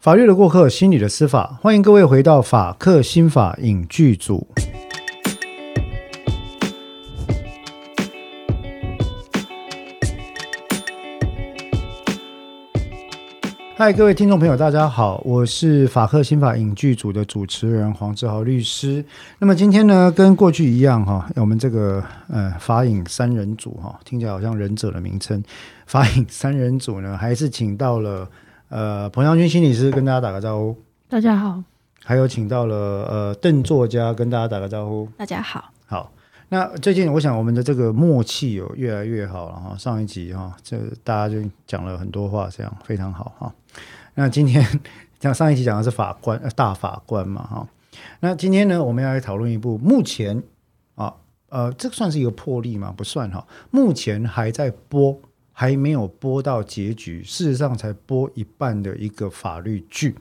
法律的过客，心理的司法，欢迎各位回到法客心法影剧组。嗨，各位听众朋友，大家好，我是法客心法影剧组的主持人黄志豪律师。那么今天呢，跟过去一样哈，我们这个呃法影三人组哈，听起来好像忍者的名称。法影三人组呢，还是请到了呃彭阳军心理师跟大家打个招呼，大家好，还有请到了呃邓作家跟大家打个招呼。大家好，好，那最近我想我们的这个默契有越来越好了哈。上一集哈，这大家就讲了很多话，这样非常好哈。那今天讲上一集讲的是法官呃大法官嘛哈。那今天呢，我们要来讨论一部目前啊呃，这算是一个破例吗？不算哈。目前还在播，还没有播到结局，事实上才播一半的一个法律剧。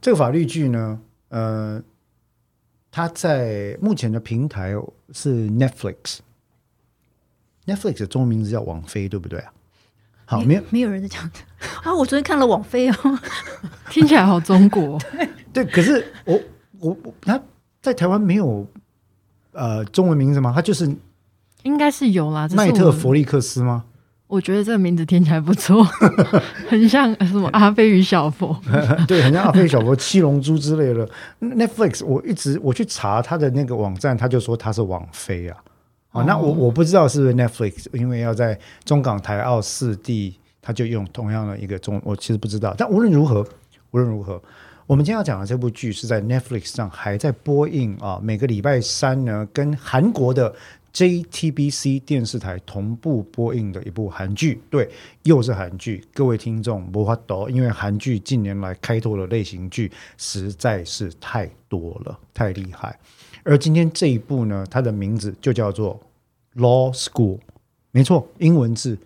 这个法律剧呢，呃，它在目前的平台是 Netflix。Netflix 的中文名字叫网飞，对不对啊？好，没有没有人在讲的啊！我昨天看了网飞哦，听起来好中国。对，可是我我我，他在台湾没有呃中文名字吗？他就是应该是有啦。奈特弗利克斯吗？我觉得这个名字听起来不错，很像什么阿飞与小佛，对，很像阿飞小佛、七龙珠之类的。Netflix 我一直我去查他的那个网站，他就说他是网飞啊。啊，那我我不知道是不是 Netflix，因为要在中港台澳四地，他就用同样的一个中，我其实不知道。但无论如何，无论如何，我们今天要讲的这部剧是在 Netflix 上还在播映啊，每个礼拜三呢，跟韩国的 JTBC 电视台同步播映的一部韩剧。对，又是韩剧。各位听众不怕抖，因为韩剧近年来开拓的类型剧实在是太多了，太厉害。而今天这一部呢，它的名字就叫做 Law School，没错，英文字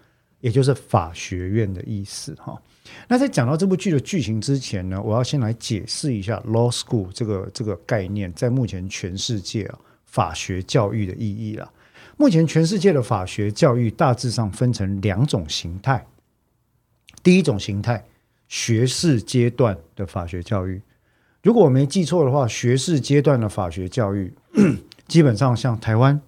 也就是法学院的意思哈。那在讲到这部剧的剧情之前呢，我要先来解释一下 Law School 这个这个概念在目前全世界啊法学教育的意义了。目前全世界的法学教育大致上分成两种形态，第一种形态学士阶段的法学教育。如果我没记错的话，学士阶段的法学教育，基本上像台湾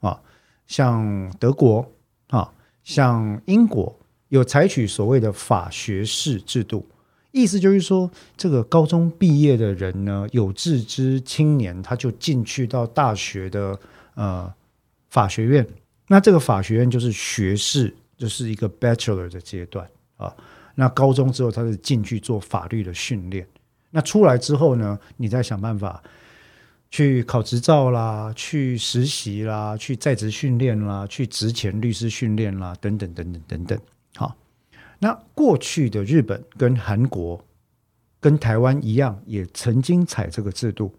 啊，像德国啊，像英国，有采取所谓的法学士制度。意思就是说，这个高中毕业的人呢，有志之青年，他就进去到大学的呃法学院。那这个法学院就是学士，就是一个 bachelor 的阶段啊。那高中之后，他是进去做法律的训练。那出来之后呢？你再想办法去考执照啦，去实习啦，去在职训练啦，去职前律师训练啦，等等等等等等。好，那过去的日本跟韩国跟台湾一样，也曾经采这个制度。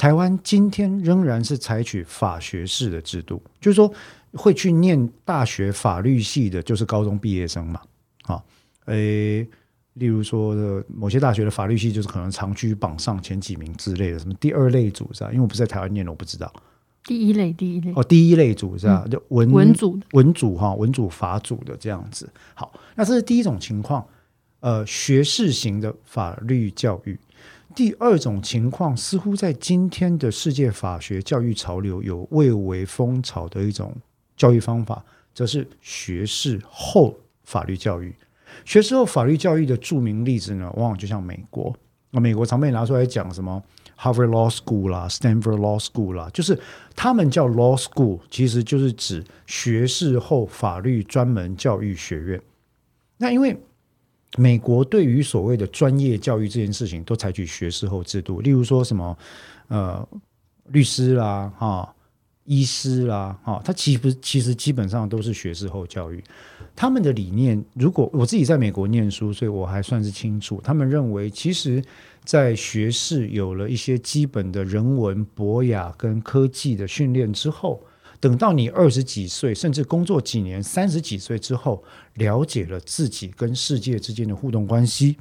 台湾今天仍然是采取法学士的制度，就是说会去念大学法律系的，就是高中毕业生嘛。啊，诶。例如说的某些大学的法律系就是可能长居榜上前几名之类的，什么第二类组是吧？因为我不是在台湾念的，我不知道。第一类，第一类哦，第一类组是吧？就文文组文组哈，文组法组的这样子。好，那这是第一种情况，呃，学士型的法律教育。第二种情况，似乎在今天的世界法学教育潮流有蔚为风潮的一种教育方法，则是学士后法律教育。学士后法律教育的著名例子呢，往往就像美国，那美国常被拿出来讲什么 Harvard Law School 啦，Stanford Law School 啦，就是他们叫 Law School，其实就是指学士后法律专门教育学院。那因为美国对于所谓的专业教育这件事情，都采取学士后制度，例如说什么呃律师啦，哈。医师啦，哈，他其实其实基本上都是学士后教育。他们的理念，如果我自己在美国念书，所以我还算是清楚。他们认为，其实，在学士有了一些基本的人文博雅跟科技的训练之后，等到你二十几岁，甚至工作几年，三十几岁之后，了解了自己跟世界之间的互动关系，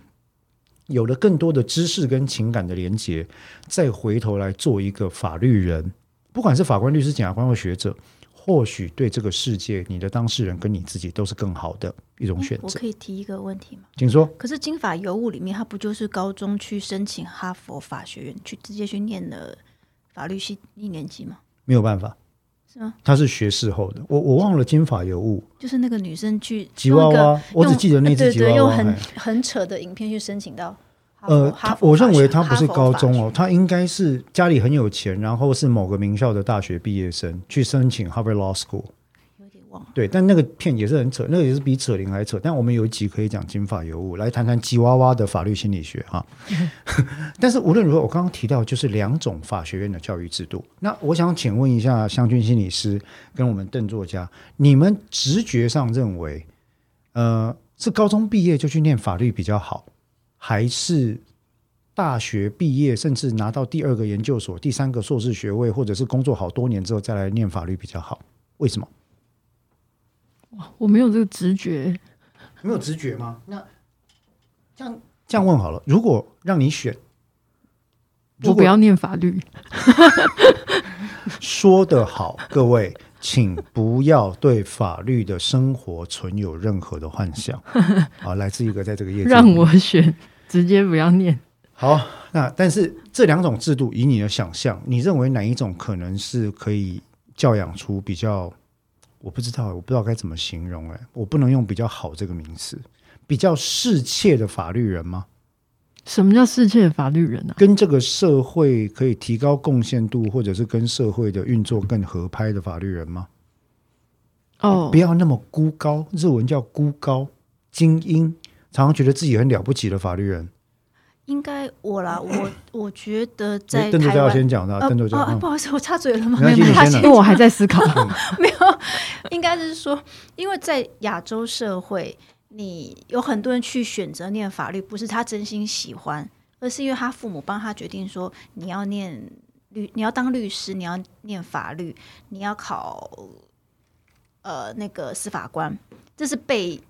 有了更多的知识跟情感的连接，再回头来做一个法律人。不管是法官、律师、检察官或学者，或许对这个世界，你的当事人跟你自己都是更好的一种选择。我可以提一个问题吗？请说。可是金法尤物里面，他不就是高中去申请哈佛法学院，去直接去念了法律系一年级吗？没有办法，是吗？他是学士后的，我我忘了金法尤物就是那个女生去吉娃娃，我只用记得那只吉娃娃。用很很扯的影片去申请到。呃，他我认为他不是高中哦，他应该是家里很有钱，然后是某个名校的大学毕业生去申请 Harvard Law School。对，但那个片也是很扯，那个也是比扯铃还扯。但我们有一集可以讲金发尤物，来谈谈吉娃娃的法律心理学哈。但是无论如何，我刚刚提到就是两种法学院的教育制度。那我想请问一下湘军心理师跟我们邓作家，你们直觉上认为，呃，是高中毕业就去念法律比较好，还是大学毕业甚至拿到第二个研究所、第三个硕士学位，或者是工作好多年之后再来念法律比较好？为什么？我没有这个直觉，没有直觉吗？那这样这样问好了，如果让你选，我不要念法律。说得好，各位，请不要对法律的生活存有任何的幻想。啊，来自一个在这个业界让我选，直接不要念。好。那但是这两种制度，以你的想象，你认为哪一种可能是可以教养出比较？我不知道，我不知道该怎么形容。哎，我不能用比较好这个名词，比较适切的法律人吗？什么叫世界的法律人啊？跟这个社会可以提高贡献度，或者是跟社会的运作更合拍的法律人吗？哦不，要那么孤高，日文叫孤高，精英，常常觉得自己很了不起的法律人。应该我啦，我 我觉得在邓作家要台湾。先讲的邓作家。不好意思，我插嘴了吗？没关系你先来他因为我还在思考。没有，应该是说，因为在亚洲社会，你有很多人去选择念法律，不是他真心喜欢，而是因为他父母帮他决定说，你要念律，你要当律师，你要念法律，你要考呃那个司法官，这是被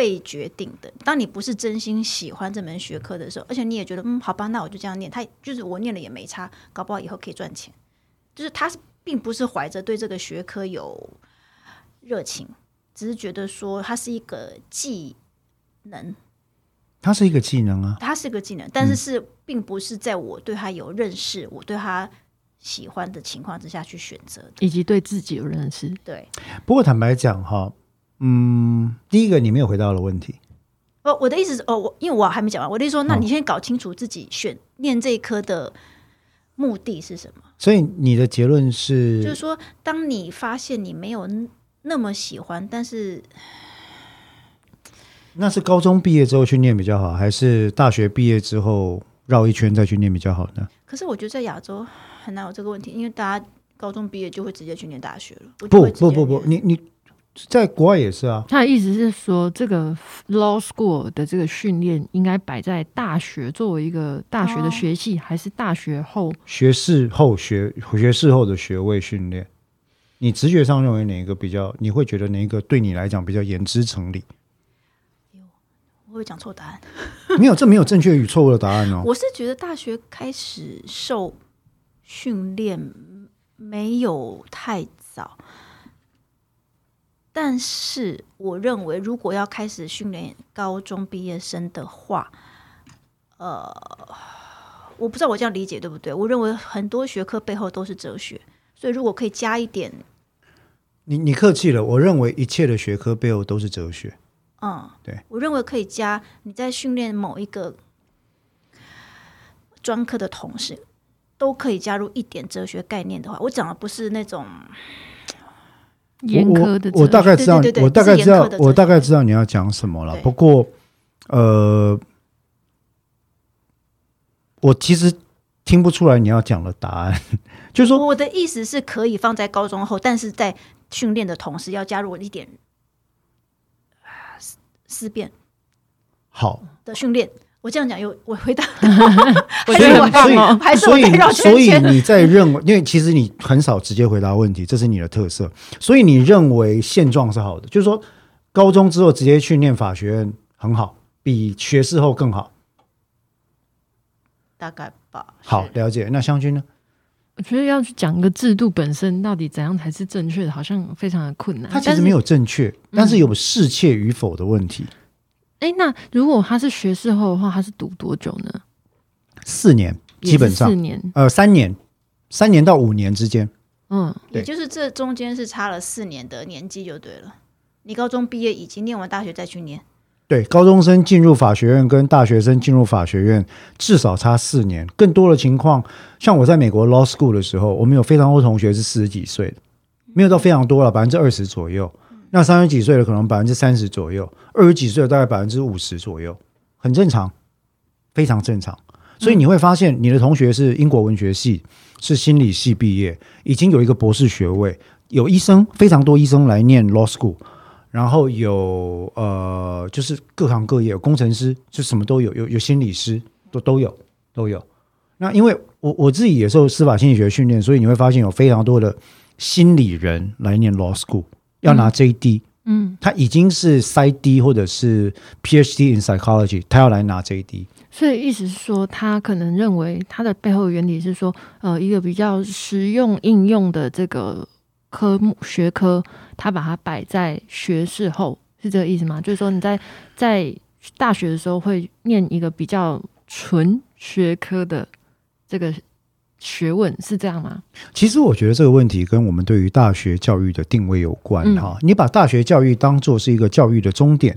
被决定的。当你不是真心喜欢这门学科的时候，而且你也觉得嗯好吧，那我就这样念，他就是我念了也没差，搞不好以后可以赚钱。就是他是并不是怀着对这个学科有热情，只是觉得说它是一个技能，它是一个技能啊。它是个技能，但是是并不是在我对他有认识，我对他喜欢的情况之下去选择的。以及对自己有认识。对，不过坦白讲哈，嗯，第一个你没有回答我的问题。哦，我的意思是，哦，我因为我还没讲完，我的意思说，那你先搞清楚自己选念这一科的目的是什么。所以你的结论是，就是说，当你发现你没有那么喜欢，但是那是高中毕业之后去念比较好，还是大学毕业之后绕一圈再去念比较好呢？可是我觉得在亚洲很难有这个问题，因为大家高中毕业就会直接去念大学了。不不不不，你你在国外也是啊。他的意思是说，这个 law school 的这个训练应该摆在大学作为一个大学的哦学系，还是大学后？学士后学学士后的学位训练，你直觉上认为哪一个比较？你会觉得哪一个对你来讲比较言之成理？我会讲错答案。没有，这没有正确与错误的答案哦。我是觉得大学开始受训练没有太早，但是我认为如果要开始训练高中毕业生的话，呃，我不知道我这样理解对不对？我认为很多学科背后都是哲学，所以如果可以加一点，你你客气了，我认为一切的学科背后都是哲学。嗯，对，我认为可以加你在训练某一个专科的同时，都可以加入一点哲学概念的话，我讲的不是那种严苛的我大概知道对对对，我大概知道我大概知道你要讲什么了。不过，呃，我其实听不出来你要讲的答案，就是说，我的意思是可以放在高中后，但是在训练的同时要加入一点啊思思辨好，的训练。我这样讲有 我回答，我还是我觉得很棒所以哦。还是所以我在绕圈所以？你在认为，因为其实你很少直接回答问题，这是你的特色，所以你认为现状是好的，就是说高中之后直接去念法学院很好，比学士后更好。大概吧。好，了解。那湘君呢？我觉得要去讲一个制度本身到底怎样才是正确的，好像非常的困难。但是它其实没有正确，但是有适切与否的问题。哎，那如果他是学士后的话，他是读多久呢？四年，基本上四年。呃三年，三年到五年之间。嗯，也就是这中间是差了四年的年纪就对了。你高中毕业已经念完大学再去念，对，高中生进入法学院跟大学生进入法学院至少差四年。更多的情况，像我在美国 law school 的时候，我们有非常多同学是四十几岁的，没有到非常多了，百分之二十左右。那三十几岁的可能百分之三十左右，二十几岁的大概百分之五十左右，很正常，非常正常。所以你会发现，你的同学是英国文学系，是心理系毕业，已经有一个博士学位，有医生，非常多医生来念 law school，然后有呃，就是各行各业，有工程师，就什么都有，有有心理师，都都有都有。那因为我我自己也受司法心理学训练，所以你会发现有非常多的心理人来念 law school，要拿 JD，嗯，他已经是 PsyD 或者是 PhD in psychology，他要来拿 JD。所以意思是说，他可能认为他的背后的原理是说，呃，一个比较实用应用的这个科目学科，他把它摆在学士后，是这个意思吗？就是说你在在大学的时候会念一个比较纯学科的这个学问，是这样吗？其实我觉得这个问题跟我们对于大学教育的定位有关嗯哈。你把大学教育当做是一个教育的终点，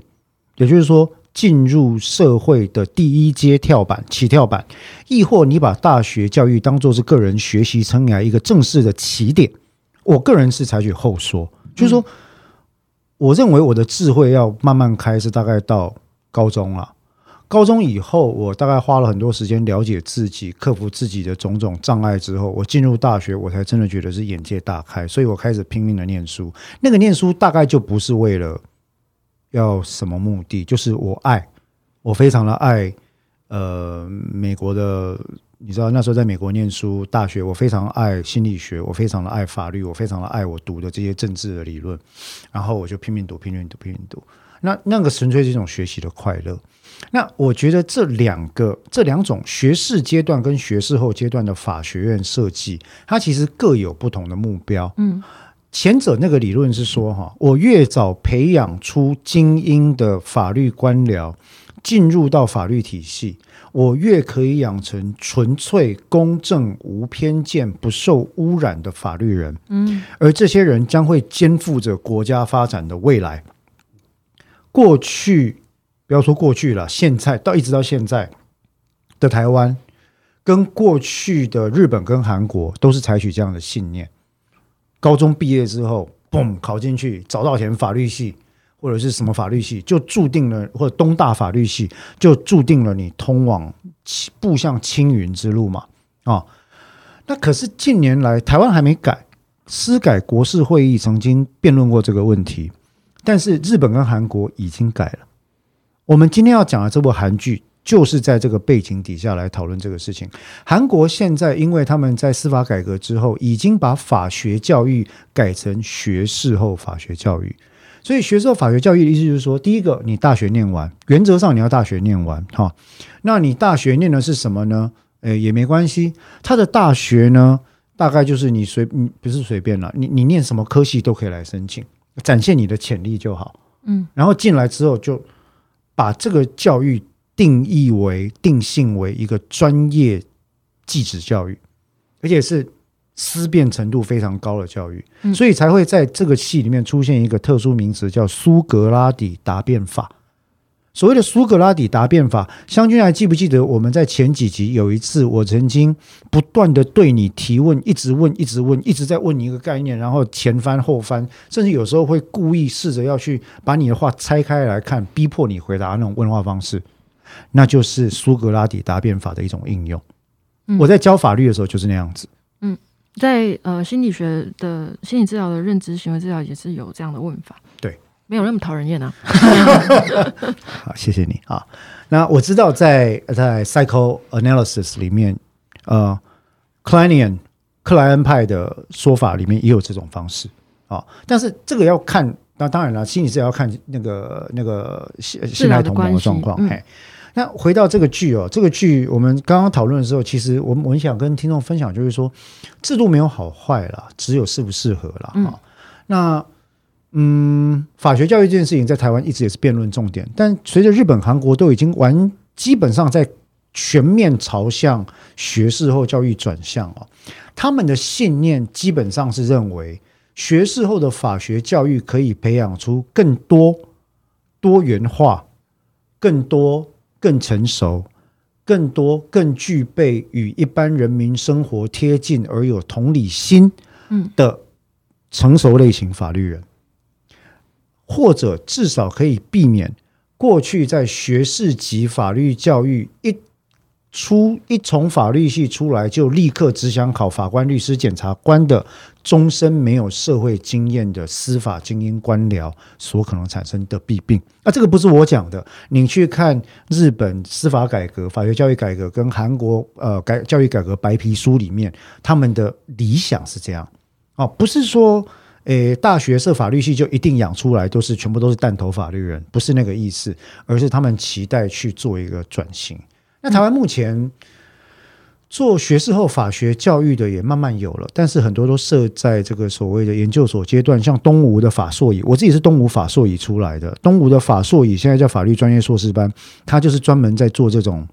也就是说进入社会的第一阶跳板、起跳板，亦或你把大学教育当做是个人学习生涯一个正式的起点。我个人是采取后说，就是说，我认为我的智慧要慢慢开，是大概到高中了。高中以后，我大概花了很多时间了解自己，克服自己的种种障碍之后，我进入大学，我才真的觉得是眼界大开，所以我开始拼命的念书。那个念书大概就不是为了要什么目的，就是我爱，我非常的爱，呃，美国的，你知道那时候在美国念书，大学我非常爱心理学，我非常的爱法律，我非常的爱我读的这些政治的理论，然后我就拼命读，拼命读，拼命读。那那个纯粹是一种学习的快乐。那我觉得这两个这两种学士阶段跟学士后阶段的法学院设计，它其实各有不同的目标。嗯，前者那个理论是说，哈，我越早培养出精英的法律官僚进入到法律体系，我越可以养成纯粹、公正、无偏见、不受污染的法律人。嗯，而这些人将会肩负着国家发展的未来。过去不要说过去了，现在到一直到现在的台湾，跟过去的日本跟韩国都是采取这样的信念。高中毕业之后，嘣考进去，早稻田法律系或者是什么法律系，就注定了，或者东大法律系就注定了你通往步向青云之路嘛啊。那可是近年来台湾还没改，司改国事会议曾经辩论过这个问题，但是日本跟韩国已经改了。我们今天要讲的这部韩剧，就是在这个背景底下来讨论这个事情。韩国现在因为他们在司法改革之后，已经把法学教育改成学士后法学教育。所以学士后法学教育的意思就是说，第一个，你大学念完，原则上你要大学念完，哈。那你大学念的是什么呢？呃，也没关系。他的大学呢，大概就是你随你不是随便了，你你念什么科系都可以来申请，展现你的潜力就好。嗯，然后进来之后就把这个教育定义为定性为一个专业技职教育，而且是思辨程度非常高的教育，嗯所以才会在这个戏里面出现一个特殊名词，叫苏格拉底答辩法。所谓的苏格拉底答辩法，湘君还记不记得我们在前几集有一次，我曾经不断的对你提问，一直问，一直问，一直在问你一个概念，然后前翻后翻，甚至有时候会故意试着要去把你的话拆开来看，逼迫你回答那种问话方式，那就是苏格拉底答辩法的一种应用。嗯我在教法律的时候就是那样子。嗯在呃心理学的心理治疗的认知行为治疗也是有这样的问法，对，没有那么讨人厌啊。好，谢谢你啊。那我知道在在 psychoanalysis 里面，呃，Kleinian 克莱恩派的说法里面也有这种方式啊。但是这个要看，那当然了，心理治疗要看那个那个心心态同盟的状况。嘿，那回到这个剧哦，这个剧我们刚刚讨论的时候，其实我们我们想跟听众分享，就是说制度没有好坏啦，只有适不适合啦。哈、那嗯，法学教育这件事情在台湾一直也是辩论重点，但随着日本、韩国都已经完基本上在全面朝向学士后教育转向哦，他们的信念基本上是认为学士后的法学教育可以培养出更多多元化、更多更成熟、更多更具备与一般人民生活贴近而有同理心嗯。的成熟类型法律人，或者至少可以避免过去在学士级法律教育一出一从法律系出来就立刻只想考法官、律师、检察官的终身没有社会经验的司法精英官僚所可能产生的弊病。啊，这个不是我讲的，你去看日本司法改革、法学教育改革跟韩国呃改教育改革白皮书里面，他们的理想是这样哦，不是说。诶，大学设法律系就一定养出来都是全部都是弹头法律人，不是那个意思，而是他们期待去做一个转型。那台湾目前做学士后法学教育的也慢慢有了，但是很多都设在这个所谓的研究所阶段，像东吴的法硕乙，我自己是东吴法硕乙出来的，东吴的法硕乙现在叫法律专业硕士班，它就是专门在做这种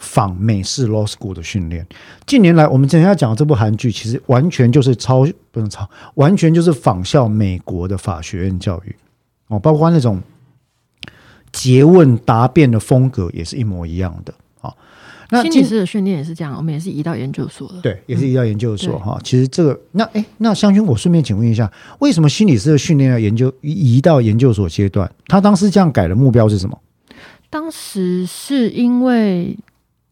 仿美式 law school 的训练。近年来，我们今天要讲的这部韩剧，其实完全就是抄，不能抄，完全就是仿效美国的法学院教育哦，包括那种诘问答辩的风格也是一模一样的。哦，那心理师的训练也是这样，我们也是移到研究所了。对，也是移到研究所对哈。其实这个，那哎，那香薰，我顺便请问一下，为什么心理师的训练要研究移移到研究所阶段？他当时这样改的目标是什么？当时是因为，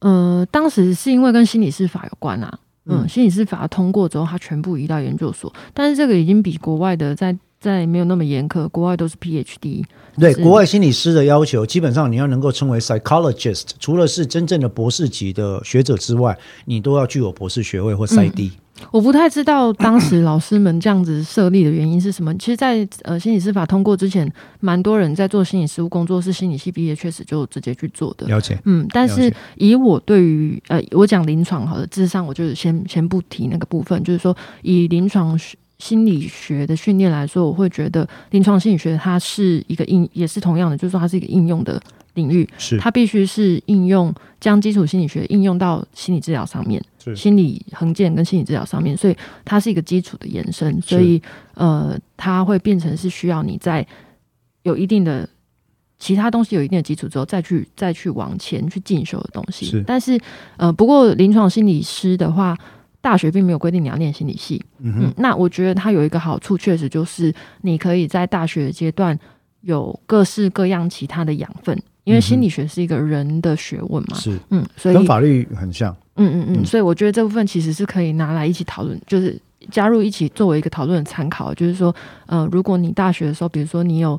呃，当时是因为跟心理师法有关啊。嗯，嗯心理师法通过之后，它全部移到研究所，但是这个已经比国外的在在没有那么严苛，国外都是 PhD。对，是国外心理师的要求，基本上你要能够称为 psychologist，除了是真正的博士级的学者之外，你都要具有博士学位或 PsyD。我不太知道当时老师们这样子设立的原因是什么。其实在，呃心理师法通过之前，蛮多人在做心理实务工作，是心理系毕业，确实就直接去做的。了解，嗯，但是以我对于呃，我讲临床好的，智商我就是先先不提那个部分，就是说以临床学心理学的训练来说，我会觉得临床心理学它是一个应，也是同样的，就是说它是一个应用的领域，是。它必须是应用将基础心理学应用到心理治疗上面，心理横件跟心理治疗上面，所以它是一个基础的延伸，所以呃，它会变成是需要你在有一定的其他东西有一定的基础之后，再去再去往前去进修的东西。是。但是呃，不过临床心理师的话，大学并没有规定你要念心理系。嗯，那我觉得它有一个好处，确实就是你可以在大学阶段有各式各样其他的养分，因为心理学是一个人的学问嘛。是嗯，所以跟法律很像。嗯嗯嗯嗯，所以我觉得这部分其实是可以拿来一起讨论，就是加入一起作为一个讨论的参考。就是说，呃，如果你大学的时候，比如说你有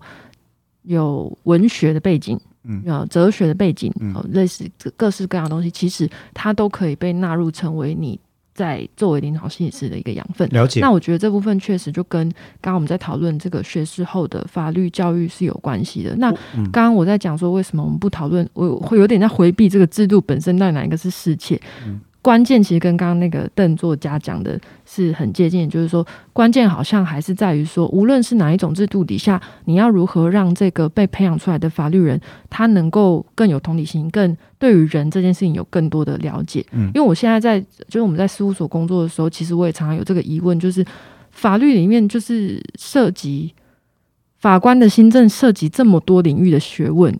有文学的背景，嗯有哲学的背景，嗯哦，类似各各式各样的东西，其实它都可以被纳入成为你在作为临床心理师的一个养分。了解那，我觉得这部分确实就跟刚刚我们在讨论这个学士后的法律教育是有关系的。那嗯刚刚我在讲说，为什么我们不讨论，我会有点在回避这个制度本身到底哪一个是世切。嗯关键其实跟刚刚那个邓作家讲的是很接近，就是说关键好像还是在于说，无论是哪一种制度底下，你要如何让这个被培养出来的法律人，他能够更有同理心，更对于人这件事情有更多的了解。嗯因为我现在在就是我们在事务所工作的时候，其实我也常常有这个疑问，就是法律里面就是涉及法官的新政涉及这么多领域的学问，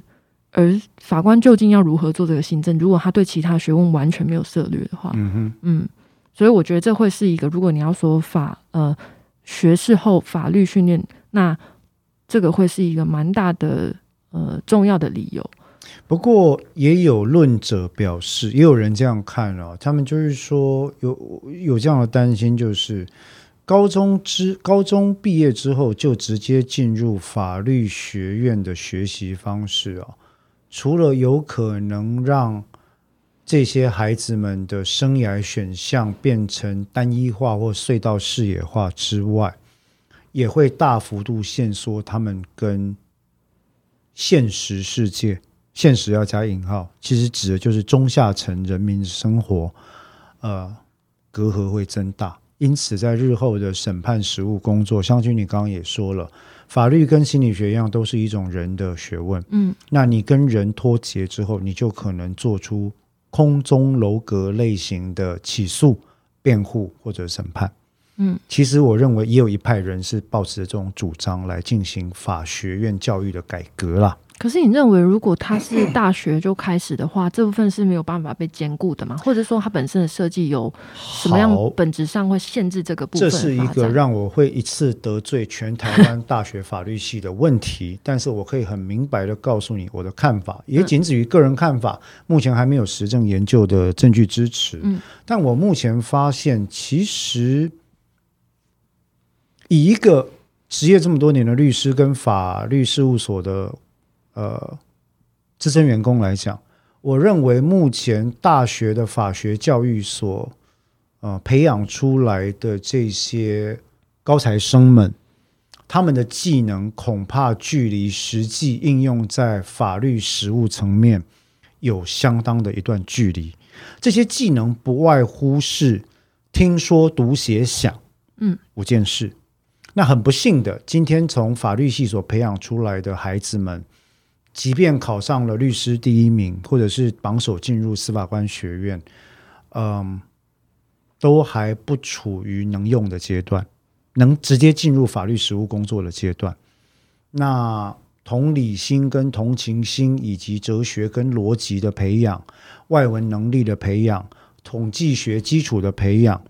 而法官究竟要如何做这个新政？如果他对其他学问完全没有涉略的话，嗯哼，嗯，所以我觉得这会是一个，如果你要说法呃学士后法律训练，那这个会是一个蛮大的呃重要的理由。不过也有论者表示，也有人这样看哦，他们就是说有有这样的担心，就是高中之高中毕业之后就直接进入法律学院的学习方式哦，除了有可能让这些孩子们的生涯选项变成单一化或隧道视野化之外，也会大幅度限缩他们跟现实世界现实要加引号，其实指的就是中下层人民生活，呃，隔阂会增大。因此，在日后的审判实务工作，相信你刚刚也说了，法律跟心理学一样，都是一种人的学问。嗯，那你跟人脱节之后，你就可能做出空中楼阁类型的起诉、辩护或者审判。嗯，其实我认为也有一派人是抱持这种主张来进行法学院教育的改革啦。可是你认为，如果他是 大学就开始的话，这部分是没有办法被兼顾的吗？或者说，它本身的设计有什么样本质上会限制这个部分这？是一个让我会一次得罪全台湾大学法律系的问题，但是我可以很明白的告诉你我的看法，也仅止于个人看法，目前还没有实证研究的证据支持。嗯，但我目前发现，其实以一个职业这么多年的律师跟法律事务所的呃资深员工来讲，我认为目前大学的法学教育所呃培养出来的这些高材生们，他们的技能恐怕距离实际应用在法律实务层面有相当的一段距离。这些技能不外乎是听说读写想，嗯，五件事。那很不幸的，今天从法律系所培养出来的孩子们，即便考上了律师第一名，或者是榜首进入司法官学院，嗯，都还不处于能用的阶段，能直接进入法律实务工作的阶段。那同理心跟同情心，以及哲学跟逻辑的培养，外文能力的培养，统计学基础的培养，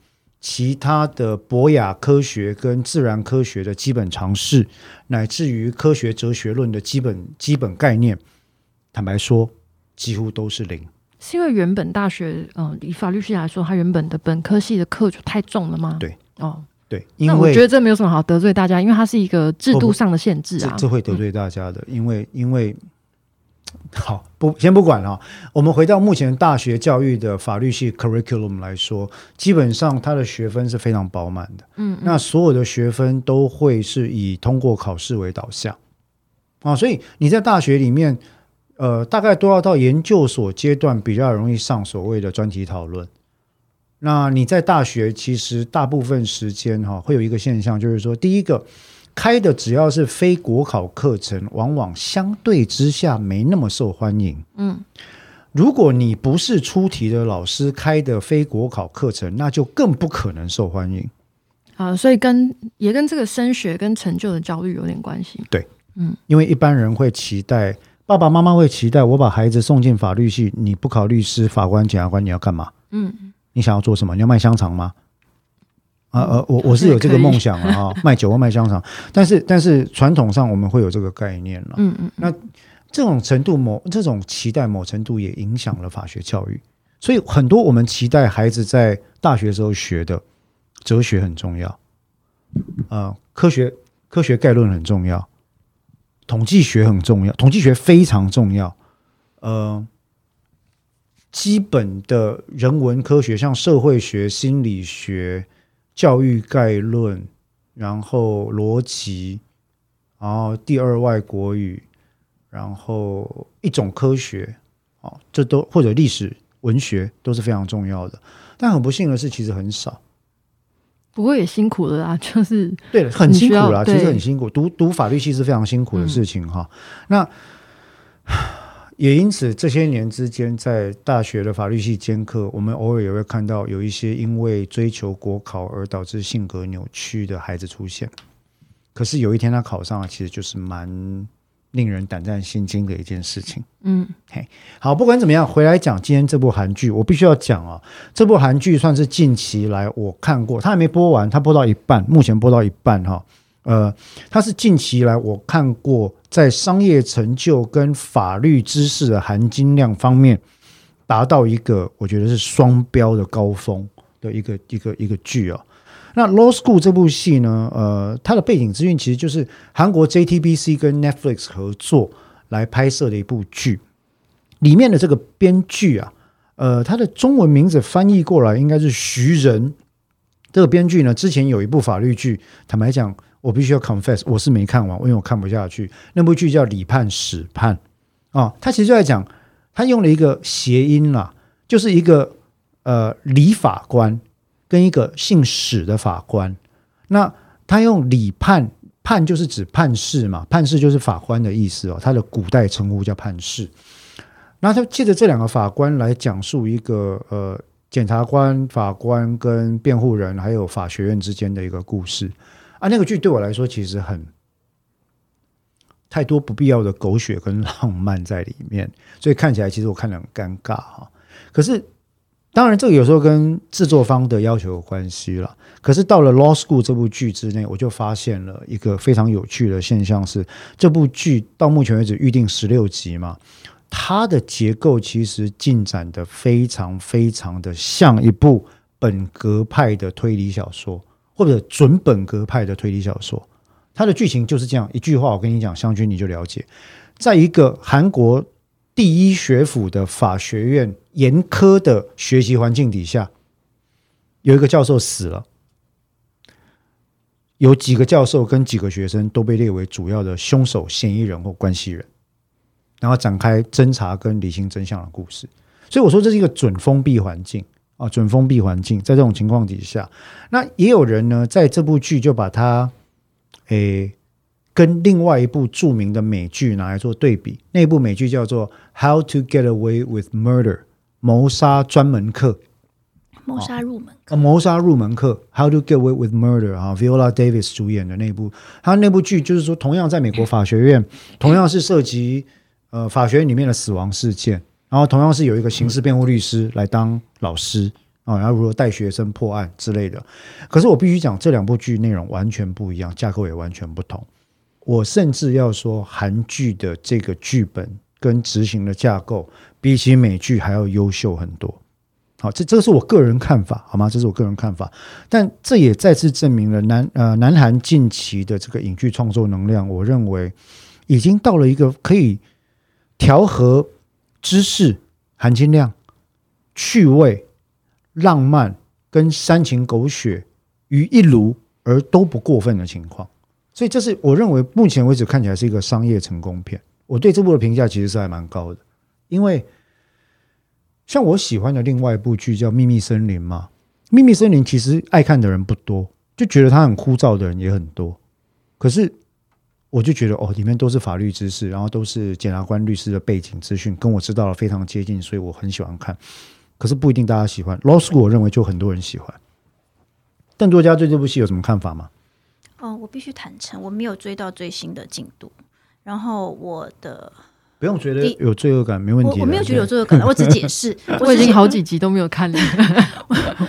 其他的博雅科学跟自然科学的基本常识，乃至于科学哲学论的基本基本概念，坦白说，几乎都是零。是因为原本大学，嗯、以法律系来说，它原本的本科系的课就太重了吗？对，哦，对，因那我觉得这没有什么好得罪大家，因为它是一个制度上的限制啊。这这会得罪大家的，因为因为好不先不管啊，我们回到目前大学教育的法律系 curriculum 来说，基本上它的学分是非常饱满的。嗯，嗯那所有的学分都会是以通过考试为导向啊，所以你在大学里面，呃，大概都要到研究所阶段比较容易上所谓的专题讨论。那你在大学其实大部分时间哈、会有一个现象，就是说，第一个开的只要是非国考课程，往往相对之下没那么受欢迎。嗯，如果你不是出题的老师开的非国考课程，那就更不可能受欢迎。啊，所以跟也跟这个升学跟成就的焦虑有点关系。对，嗯因为一般人会期待，爸爸妈妈会期待我把孩子送进法律系，你不考律师、法官、检察官，你要干嘛？嗯，你想要做什么？你要卖香肠吗？啊呃，我我是有这个梦想啊，哈卖酒或卖香肠，但是但是传统上我们会有这个概念了。嗯嗯，那这种程度某这种期待某程度也影响了法学教育，所以很多我们期待孩子在大学时候学的哲学很重要，呃，科学科学概论很重要，统计学很重要，统计学非常重要，呃，基本的人文科学，像社会学、心理学、教育概论，然后逻辑，然后第二外国语，然后一种科学，哦，这都或者历史、文学都是非常重要的。但很不幸的是，其实很少。不过也辛苦了啦，就是对，很辛苦啦，其实很辛苦。读读法律系是非常辛苦的事情哈。那也因此，这些年之间，在大学的法律系兼课，我们偶尔也会看到有一些因为追求国考而导致性格扭曲的孩子出现。可是有一天他考上了，其实就是蛮令人胆战心惊的一件事情。嗯嘿好，不管怎么样，回来讲今天这部韩剧，我必须要讲啊，这部韩剧算是近期来我看过，它还没播完，它播到一半，目前播到一半哈。呃，它是近期来我看过在商业成就跟法律知识的含金量方面达到一个我觉得是双标的高峰的一个一个一个剧啊。那《Law School》这部戏呢，呃，它的背景资讯其实就是韩国 JTBC 跟 Netflix 合作来拍摄的一部剧。里面的这个编剧啊，呃，他的中文名字翻译过来应该是徐仁。这个编剧呢，之前有一部法律剧，坦白讲，我必须要 confess，我是没看完，因为我看不下去。那部剧叫《李判史判》，啊，他其实就在讲，他用了一个谐音啦，就是一个呃李法官跟一个姓史的法官，那他用李判判就是指判事嘛，判事就是法官的意思哦，他的古代称呼叫判事。那他借着这两个法官来讲述一个呃检察官、法官跟辩护人还有法学院之间的一个故事啊，那个剧对我来说其实很。太多不必要的狗血跟浪漫在里面，所以看起来其实我看得很尴尬哈。可是当然，这个有时候跟制作方的要求有关系了。可是到了《Law School》这部剧之内，我就发现了一个非常有趣的现象：是这部剧到目前为止预定十六集嘛，它的结构其实进展的非常非常的像一部本格派的推理小说，或者准本格派的推理小说。它的剧情就是这样一句话，我跟你讲，湘军你就了解。在一个韩国第一学府的法学院严苛的学习环境底下，有一个教授死了，有几个教授跟几个学生都被列为主要的凶手、嫌疑人或关系人，然后展开侦查跟理清真相的故事。所以我说这是一个准封闭环境啊，准封闭环境。在这种情况底下，那也有人呢，在这部剧就把它。诶，跟另外一部著名的美剧拿来做对比，那部美剧叫做《How to Get Away with Murder》，谋杀专门课，谋杀入门课，谋杀入门课，《How to Get Away with Murder》啊，Viola Davis 主演的那部，他那部剧就是说，同样在美国法学院，同样是涉及呃法学院里面的死亡事件，然后同样是有一个刑事辩护律师来当老师。啊，然后如何带学生破案之类的，可是我必须讲，这两部剧内容完全不一样，架构也完全不同。我甚至要说，韩剧的这个剧本跟执行的架构，比起美剧还要优秀很多。好，这这是我个人看法，好吗？这是我个人看法，但这也再次证明了南呃南韩近期的这个影剧创作能量，我认为已经到了一个可以调和知识含金量、趣味。浪漫跟煽情狗血于一炉而都不过分的情况，所以这是我认为目前为止看起来是一个商业成功片。我对这部的评价其实是还蛮高的，因为像我喜欢的另外一部剧叫《秘密森林》嘛，《秘密森林》其实爱看的人不多，就觉得它很枯燥的人也很多。可是我就觉得哦，里面都是法律知识，然后都是检察官、律师的背景资讯，跟我知道了非常接近，所以我很喜欢看。可是不一定大家喜欢。Law School，我认为就很多人喜欢。邓作家对这部戏有什么看法吗？哦，我必须坦诚，我没有追到最新的进度。然后我的不用觉得有罪恶感，没问题。我没有觉得有罪恶感，我只解释。我已经好几集都没有看了，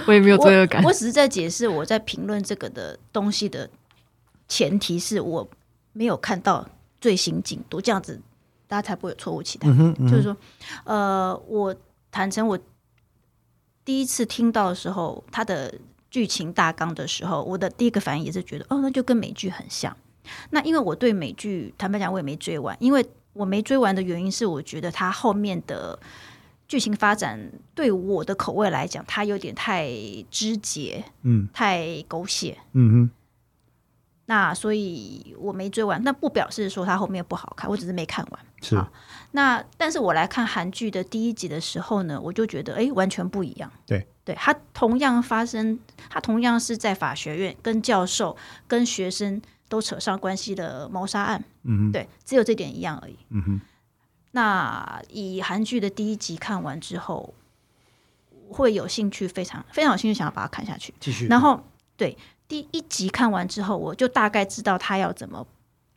我也没有罪恶感。我只是在解释我在评论这个的东西的前提是我没有看到最新进度，这样子大家才不会有错误期待。就是说，呃，我坦诚我。第一次听到的时候，它的剧情大纲的时候，我的第一个反应也是觉得，哦，那就跟美剧很像。那因为我对美剧坦白讲，我也没追完，因为我没追完的原因是，我觉得它后面的剧情发展对我的口味来讲，它有点太肢节，嗯，太狗血，嗯哼。那所以我没追完，那不表示说它后面不好看，我只是没看完。是。那但是我来看韩剧的第一集的时候呢，我就觉得哎，完全不一样。对，对，它同样发生，它同样是在法学院跟教授跟学生都扯上关系的谋杀案。嗯对，只有这点一样而已。嗯哼。那以韩剧的第一集看完之后，会有兴趣，非常非常有兴趣，想要把它看下去。继续。然后对。第一集看完之后，我就大概知道他要怎么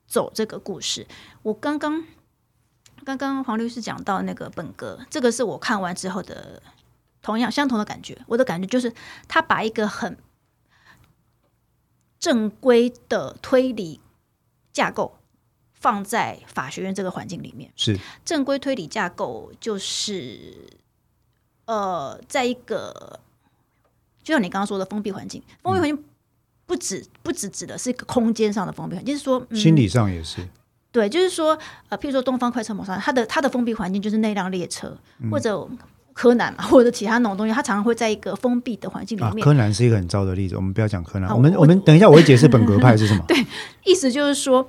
走这个故事。我刚刚刚刚黄律师讲到那个本格，这个是我看完之后的同样相同的感觉。我的感觉就是，他把一个很正规的推理架构放在法学院这个环境里面。是正规推理架构，就是呃，在一个就像你刚刚说的封闭环境，封闭环境。不止不止指的是一个空间上的封闭，就是说心理上也是。对，就是说呃，譬如说东方快车谋杀，它的它的封闭环境就是那辆列车，或者柯南嘛，或者其他那种东西，它常常会在一个封闭的环境里面。柯南是一个很糟的例子，我们不要讲柯南。我们我们等一下我会解释本格派是什么。对，意思就是说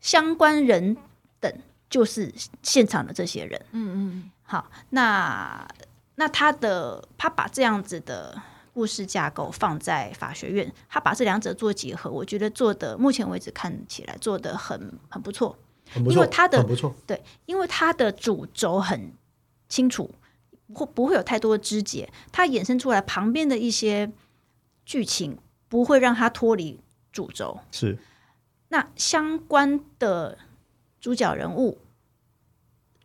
相关人等就是现场的这些人。嗯嗯好，那那他的他把这样子的故事架构放在法学院，他把这两者做结合，我觉得做的目前为止看起来做的很很不错。很不错，因为他的很不错，对，因为他的主轴很清楚，不会不会有太多的枝节，它衍生出来旁边的一些剧情不会让它脱离主轴。是那相关的主角人物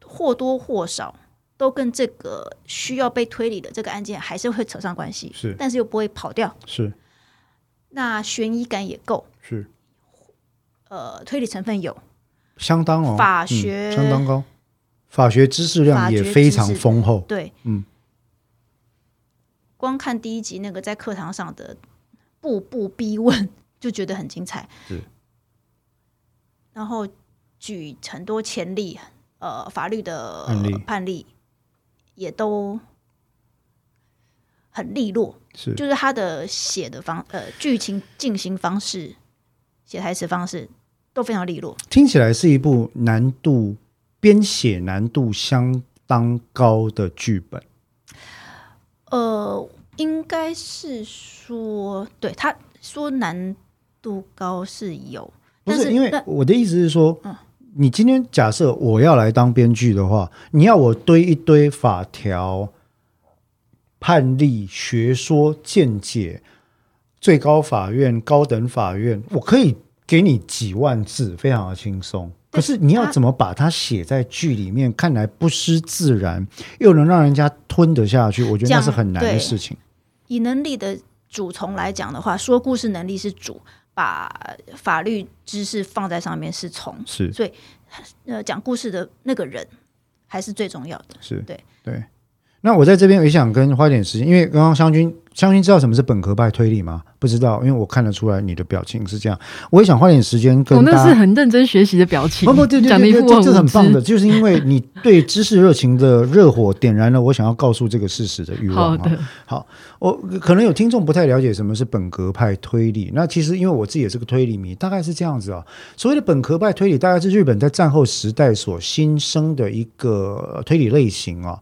或多或少都跟这个需要被推理的这个案件还是会扯上关系，是。但是又不会跑掉。是。那悬疑感也够，是。呃，推理成分有，相当哦，法嗯学相当高，法学知识量也非常丰厚，对，嗯，光看第一集那个在课堂上的步步逼问，就觉得很精彩。是，然后举很多前例，呃，法律的判例也都很利落，是。就是他的写的方呃剧情进行方式、写台词方式都非常利落。听起来是一部难度编写难度相当高的剧本，呃，应该是说，对他说难度高是有，但不是因为我的意思是说，嗯你今天假设我要来当编剧的话，你要我堆一堆法条、判例、学说、见解，最高法院、高等法院，我可以给你几万字，非常的轻松。可是你要怎么把它写在剧里面，看来不失自然，又能让人家吞得下去？我觉得那是很难的事情。以能力的主从来讲的话，说故事能力是主，把法律知识放在上面是从，是所以呃，讲故事的那个人还是最重要的。是，对对。那我在这边也想跟花一点时间，因为刚刚湘军，湘军知道什么是本格派推理吗？不知道，因为我看得出来你的表情是这样。我也想花点时间跟我。那是很认真学习的表情，不不，对对对对，这很棒的，就是因为你对知识热情的热火点燃了我想要告诉这个事实的欲望。好的，好，我可能有听众不太了解什么是本格派推理。那其实因为我自己也是个推理迷，大概是这样子啊。所谓的本格派推理，大概是日本在战后时代所新生的一个呃推理类型啊。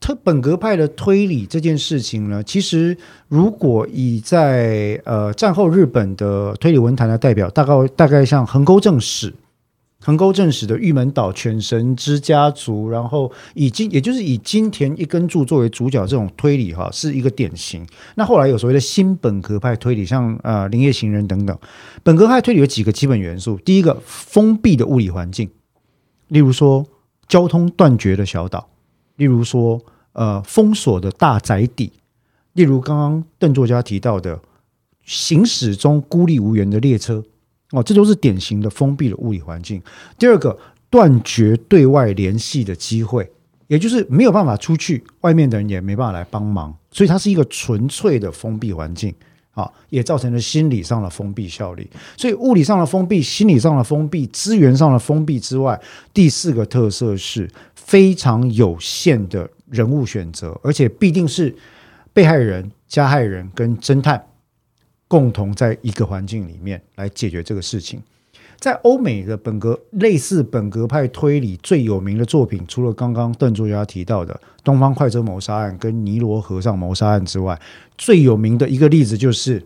特本格派的推理这件事情呢，其实如果以在呃战后日本的推理文坛的代表，大概大概像横沟正史。横沟正史的玉门岛犬神之家族，然后以金，也就是以金田一根柱作为主角，这种推理哈是一个典型。那后来有所谓的新本格派推理，像呃林业行人等等。本格派推理有几个基本元素，第一个封闭的物理环境，例如说交通断绝的小岛，例如说呃封锁的大宅邸，例如刚刚邓作家提到的行驶中孤立无援的列车。哦，这都是典型的封闭的物理环境。第二个，断绝对外联系的机会，也就是没有办法出去，外面的人也没办法来帮忙，所以它是一个纯粹的封闭环境。啊，也造成了心理上的封闭效力。所以物理上的封闭、心理上的封闭、资源上的封闭之外，第四个特色是非常有限的人物选择，而且必定是被害人、加害人跟侦探。共同在一个环境里面来解决这个事情。在欧美的本格类似本格派推理最有名的作品，除了刚刚邓作家提到的《东方快车谋杀案》跟《尼罗河上谋杀案》之外，最有名的一个例子就是《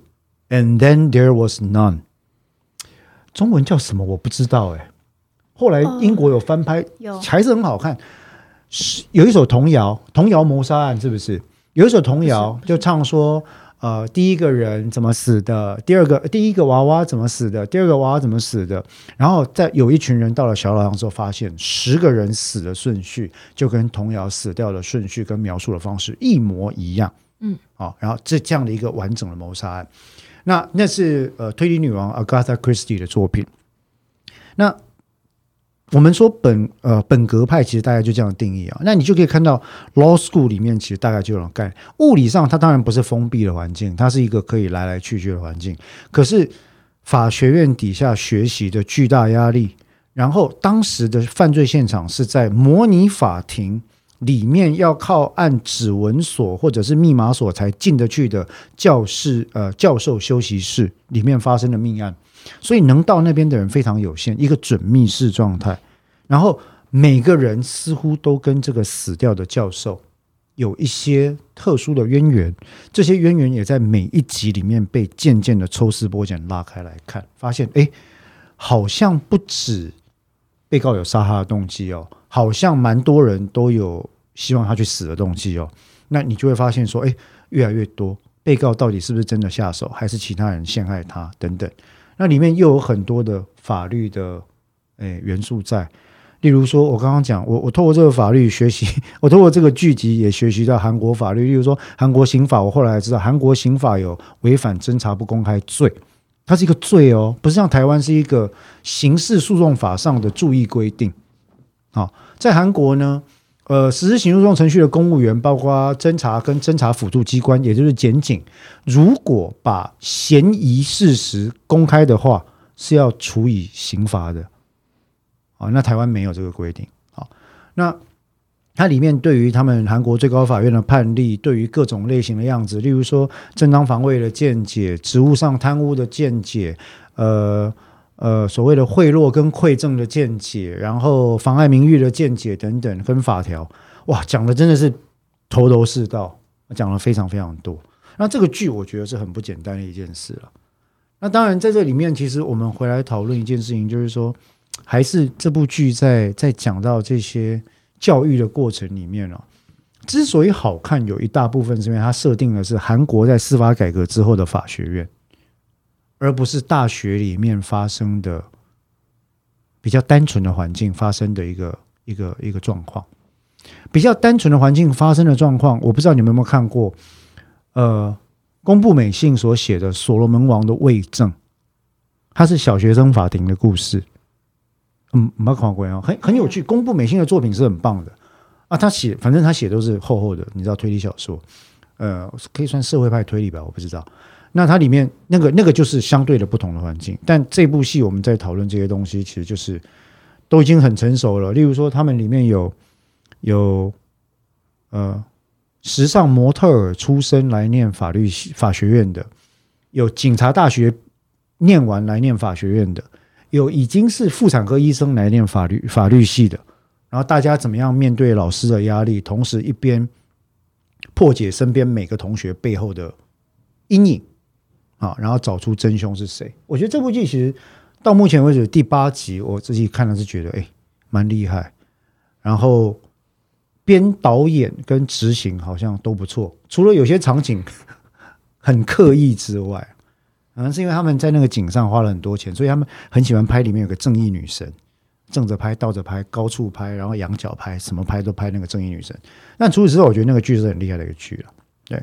And Then There Was None》。中文叫什么我不知道哎、后来英国有翻拍，有还是很好看。是有一首童谣，童谣谋杀案是不是？有一首童谣就唱说。呃，第一个人怎么死的？第二个，第一个娃娃怎么死的？第二个娃娃怎么死的？然后在有一群人到了小岛上之后，发现十个人死的顺序就跟童谣死掉的顺序跟描述的方式一模一样。嗯，好、然后这这样的一个完整的谋杀案，那那是呃推理女王 Agatha Christie 的作品。那我们说本呃本格派其实大概就这样定义啊，那你就可以看到 law school 里面其实大概就有概念。物理上它当然不是封闭的环境，它是一个可以来来去去的环境。可是法学院底下学习的巨大压力，然后当时的犯罪现场是在模拟法庭里面，要靠按指纹锁或者是密码锁才进得去的教室呃教授休息室里面发生的命案。所以能到那边的人非常有限，一个准密室状态。然后每个人似乎都跟这个死掉的教授有一些特殊的渊源，这些渊源也在每一集里面被渐渐的抽丝剥茧拉开来看，发现哎，好像不止被告有杀他的动机哦，好像蛮多人都有希望他去死的动机哦。那你就会发现说，哎，越来越多被告到底是不是真的下手，还是其他人陷害他等等。那里面又有很多的法律的诶元素在。例如说，我刚刚讲，我我透过这个法律学习，我透过这个剧集也学习到韩国法律。例如说，韩国刑法，我后来知道，韩国刑法有违反侦查不公开罪，它是一个罪哦，不是像台湾是一个刑事诉讼法上的注意规定。好，在韩国呢，呃，实施刑事诉讼程序的公务员，包括侦查跟侦查辅助机关，也就是检警，如果把嫌疑事实公开的话，是要处以刑罚的。啊，那台湾没有这个规定。好，那它里面对于他们韩国最高法院的判例，对于各种类型的样子，例如说正当防卫的见解、职务上贪污的见解、呃呃所谓的贿赂跟馈赠的见解，然后妨碍名誉的见解等等，跟法条，哇，讲的真的是头头是道，讲了非常非常多。那这个剧我觉得是很不简单的一件事了。那当然在这里面，其实我们回来讨论一件事情，就是说。还是这部剧在在讲到这些教育的过程里面哦，之所以好看，有一大部分是因为它设定的是韩国在司法改革之后的法学院，而不是大学里面发生的比较单纯的环境发生的一个一个一个状况。比较单纯的环境发生的状况，我不知道你们有没有看过，呃，公布美信所写的《所罗门王的魏证》，它是小学生法庭的故事。嗯，蛮考过啊，很很有趣。公布美信的作品是很棒的啊，他写反正他写都是厚厚的，你知道推理小说，呃，可以算社会派推理吧，我不知道。那它里面那个那个就是相对的不同的环境，但这部戏我们在讨论这些东西，其实就是都已经很成熟了。例如说，他们里面有有呃时尚模特儿出身来念法律法学院的，有警察大学念完来念法学院的。有已经是妇产科医生来念法律法律系的，然后大家怎么样面对老师的压力，同时一边破解身边每个同学背后的阴影啊，然后找出真凶是谁？我觉得这部剧其实到目前为止第八集，我自己看的是觉得哎蛮厉害，然后编导演跟执行好像都不错，除了有些场景很刻意之外。可能是因为他们在那个景上花了很多钱，所以他们很喜欢拍里面有个正义女神，正着拍、倒着拍、高处拍，然后仰角拍，什么拍都拍那个正义女神。但除此之外，我觉得那个剧是很厉害的一个剧了。对，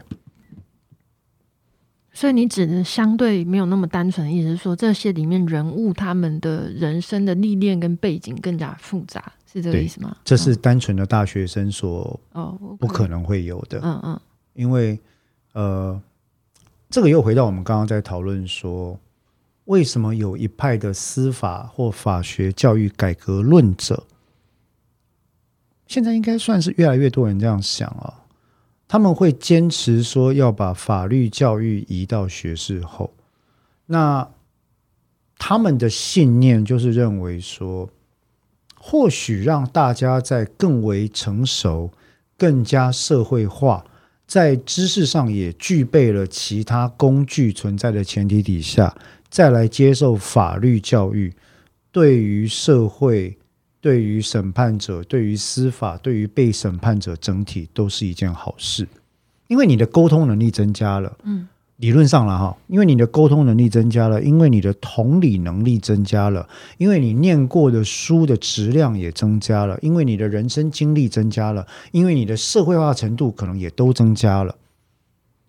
所以你指的相对没有那么单纯的意思，是说这些里面人物他们的人生的历练跟背景更加复杂，是这个意思吗？这是单纯的大学生所哦不可能会有的。嗯嗯，因为呃。这个又回到我们刚刚在讨论说，为什么有一派的司法或法学教育改革论者，现在应该算是越来越多人这样想啊？他们会坚持说要把法律教育移到学士后，那他们的信念就是认为说，或许让大家在更为成熟、更加社会化。在知识上也具备了其他工具存在的前提底下，再来接受法律教育，对于社会、对于审判者、对于司法、对于被审判者整体都是一件好事，因为你的沟通能力增加了。嗯。理论上了哈，因为你的沟通能力增加了，因为你的同理能力增加了，因为你念过的书的质量也增加了，因为你的人生经历增加了，因为你的社会化程度可能也都增加了。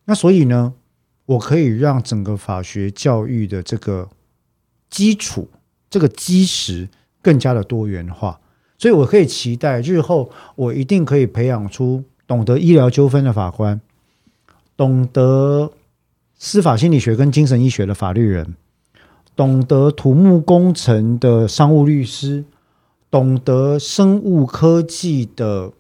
那所以呢，我可以让整个法学教育的这个基础、这个基石更加的多元化，所以我可以期待日后我一定可以培养出懂得医疗纠纷的法官，懂得。司法心理学跟精神医学的法律人，懂得土木工程的商务律师，懂得生物科技的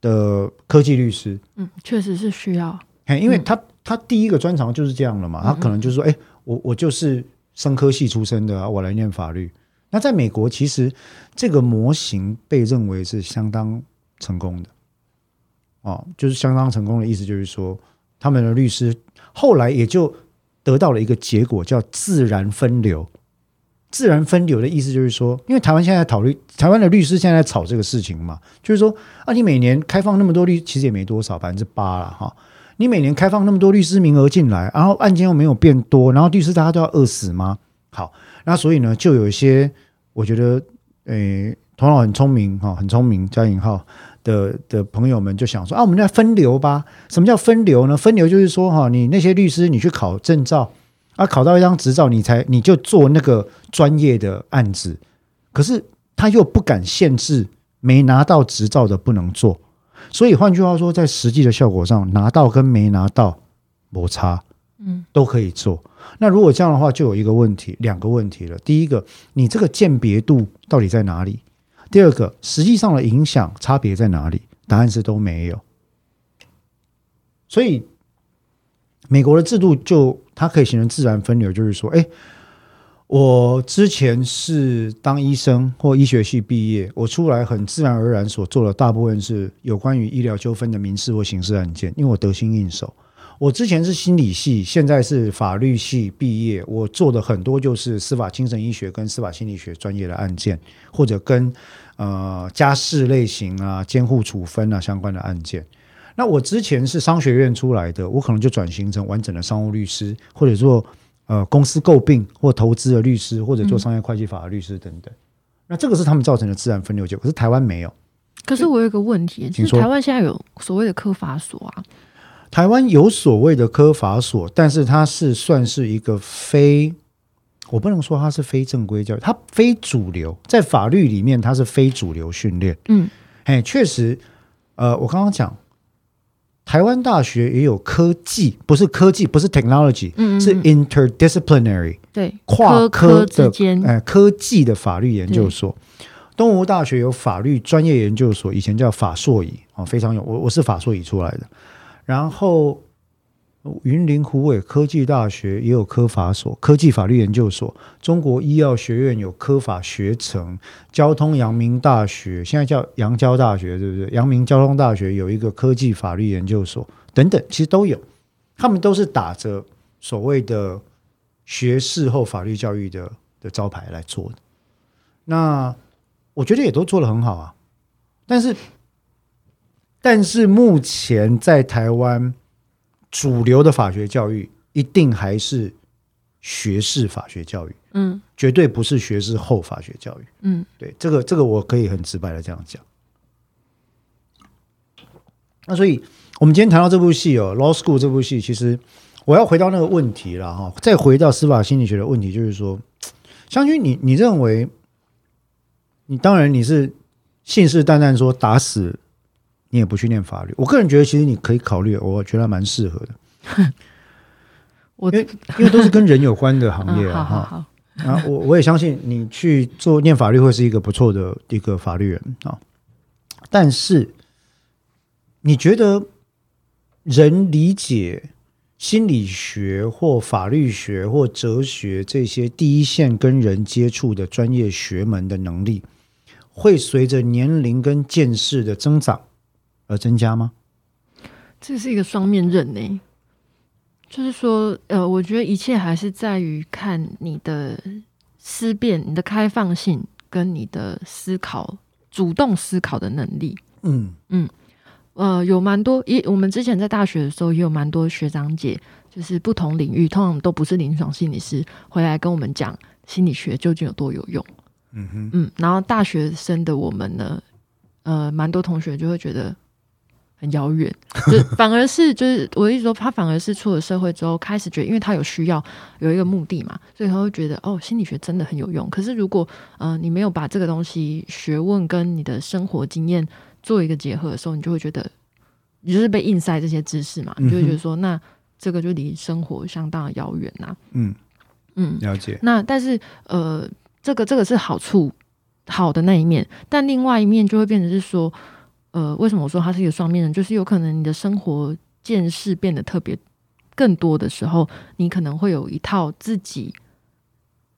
的科技律师，嗯，确实是需要。嘿，因为他他第一个专长就是这样了嘛，他可能就是说，哎，我我就是生科系出身的，我来念法律。那在美国，其实这个模型被认为是相当成功的，哦，就是相当成功的意思，就是说他们的律师后来也就得到了一个结果，叫自然分流。自然分流的意思就是说，因为台湾现在讨论，台湾的律师现在在吵这个事情嘛，就是说啊，你每年开放那么多律，其实也没多少，百分之八了哈。你每年开放那么多律师名额进来，然后案件又没有变多，然后律师大家都要饿死吗？好，那所以呢，就有一些我觉得，诶，头脑很聪明哈，很聪明加引号的的朋友们就想说啊，我们要分流吧？什么叫分流呢？分流就是说哈，你那些律师你去考证照。啊，考到一张执照，你才你就做那个专业的案子，可是他又不敢限制没拿到执照的不能做，所以换句话说，在实际的效果上，拿到跟没拿到摩擦，嗯，都可以做。那如果这样的话，就有一个问题，两个问题了。第一个，你这个鉴别度到底在哪里？第二个，实际上的影响差别在哪里？答案是都没有。所以。美国的制度就它可以形成自然分流，就是说，哎，我之前是当医生或医学系毕业，我出来很自然而然所做的大部分是有关于医疗纠纷的民事或刑事案件，因为我得心应手。我之前是心理系，现在是法律系毕业，我做的很多就是司法精神医学跟司法心理学专业的案件，或者跟呃家事类型啊、监护处分啊相关的案件。那我之前是商学院出来的，我可能就转型成完整的商务律师，或者做呃公司诟病或投资的律师，或者做商业会计法的律师等等。那这个是他们造成的自然分流结果，可是台湾没有。可是我有一个问题，就是台湾现在有所谓的科法所啊。台湾有所谓的科法所，但是它是算是一个非，我不能说它是非正规教育，它非主流，在法律里面它是非主流训练。嗯，哎，确实，呃，我刚刚讲。台湾大学也有科技，不是科技，不是 technology，是 interdisciplinary，对，跨科的哎，科技的法律研究所。东吴大学有法律专业研究所，以前叫法硕乙啊，非常有，我我是法硕乙出来的，然后。云林湖尾科技大学也有科法所、科技法律研究所，中国医药学院有科法学程，交通阳明大学现在叫阳交大学，对不对？阳明交通大学有一个科技法律研究所，等等，其实都有，他们都是打着所谓的学士后法律教育的的招牌来做的。那我觉得也都做得很好啊，但是，但是目前在台湾。主流的法学教育一定还是学士法学教育，嗯，绝对不是学士后法学教育，嗯，对，这个这个我可以很直白的这样讲。那所以，我们今天谈到这部戏哦，《Law School》这部戏，其实我要回到那个问题了哈，再回到司法心理学的问题，就是说，湘君，你你认为，你当然你是信誓旦旦说打死。你也不去念法律，我个人觉得其实你可以考虑，我觉得蛮适合的。我因为因为都是跟人有关的行业啊，哈。然后 我我也相信你去做念法律会是一个不错的一个法律人啊。但是你觉得人理解心理学或法律学或哲学这些第一线跟人接触的专业学门的能力，会随着年龄跟见识的增长？而增加吗？这是一个双面刃呢。就是说，呃，我觉得一切还是在于看你的思辨、你的开放性跟你的思考、主动思考的能力。嗯嗯，呃，有蛮多，一我们之前在大学的时候也有蛮多学长姐，就是不同领域，通常都不是临床心理师，回来跟我们讲心理学究竟有多有用。嗯哼，嗯，然后大学生的我们呢，呃，蛮多同学就会觉得。很遥远，就反而是就是我一直说，他反而是出了社会之后，开始觉得，因为他有需要，有一个目的嘛，所以他会觉得哦，心理学真的很有用。可是如果呃你没有把这个东西学问跟你的生活经验做一个结合的时候，你就会觉得你就是被硬塞这些知识嘛，你就会觉得说，那这个就离生活相当的遥远呐。嗯嗯，了解。那但是呃，这个这个是好处好的那一面，但另外一面就会变成是说。呃，为什么我说它是一个双面人？就是有可能你的生活见识变得特别更多的时候，你可能会有一套自己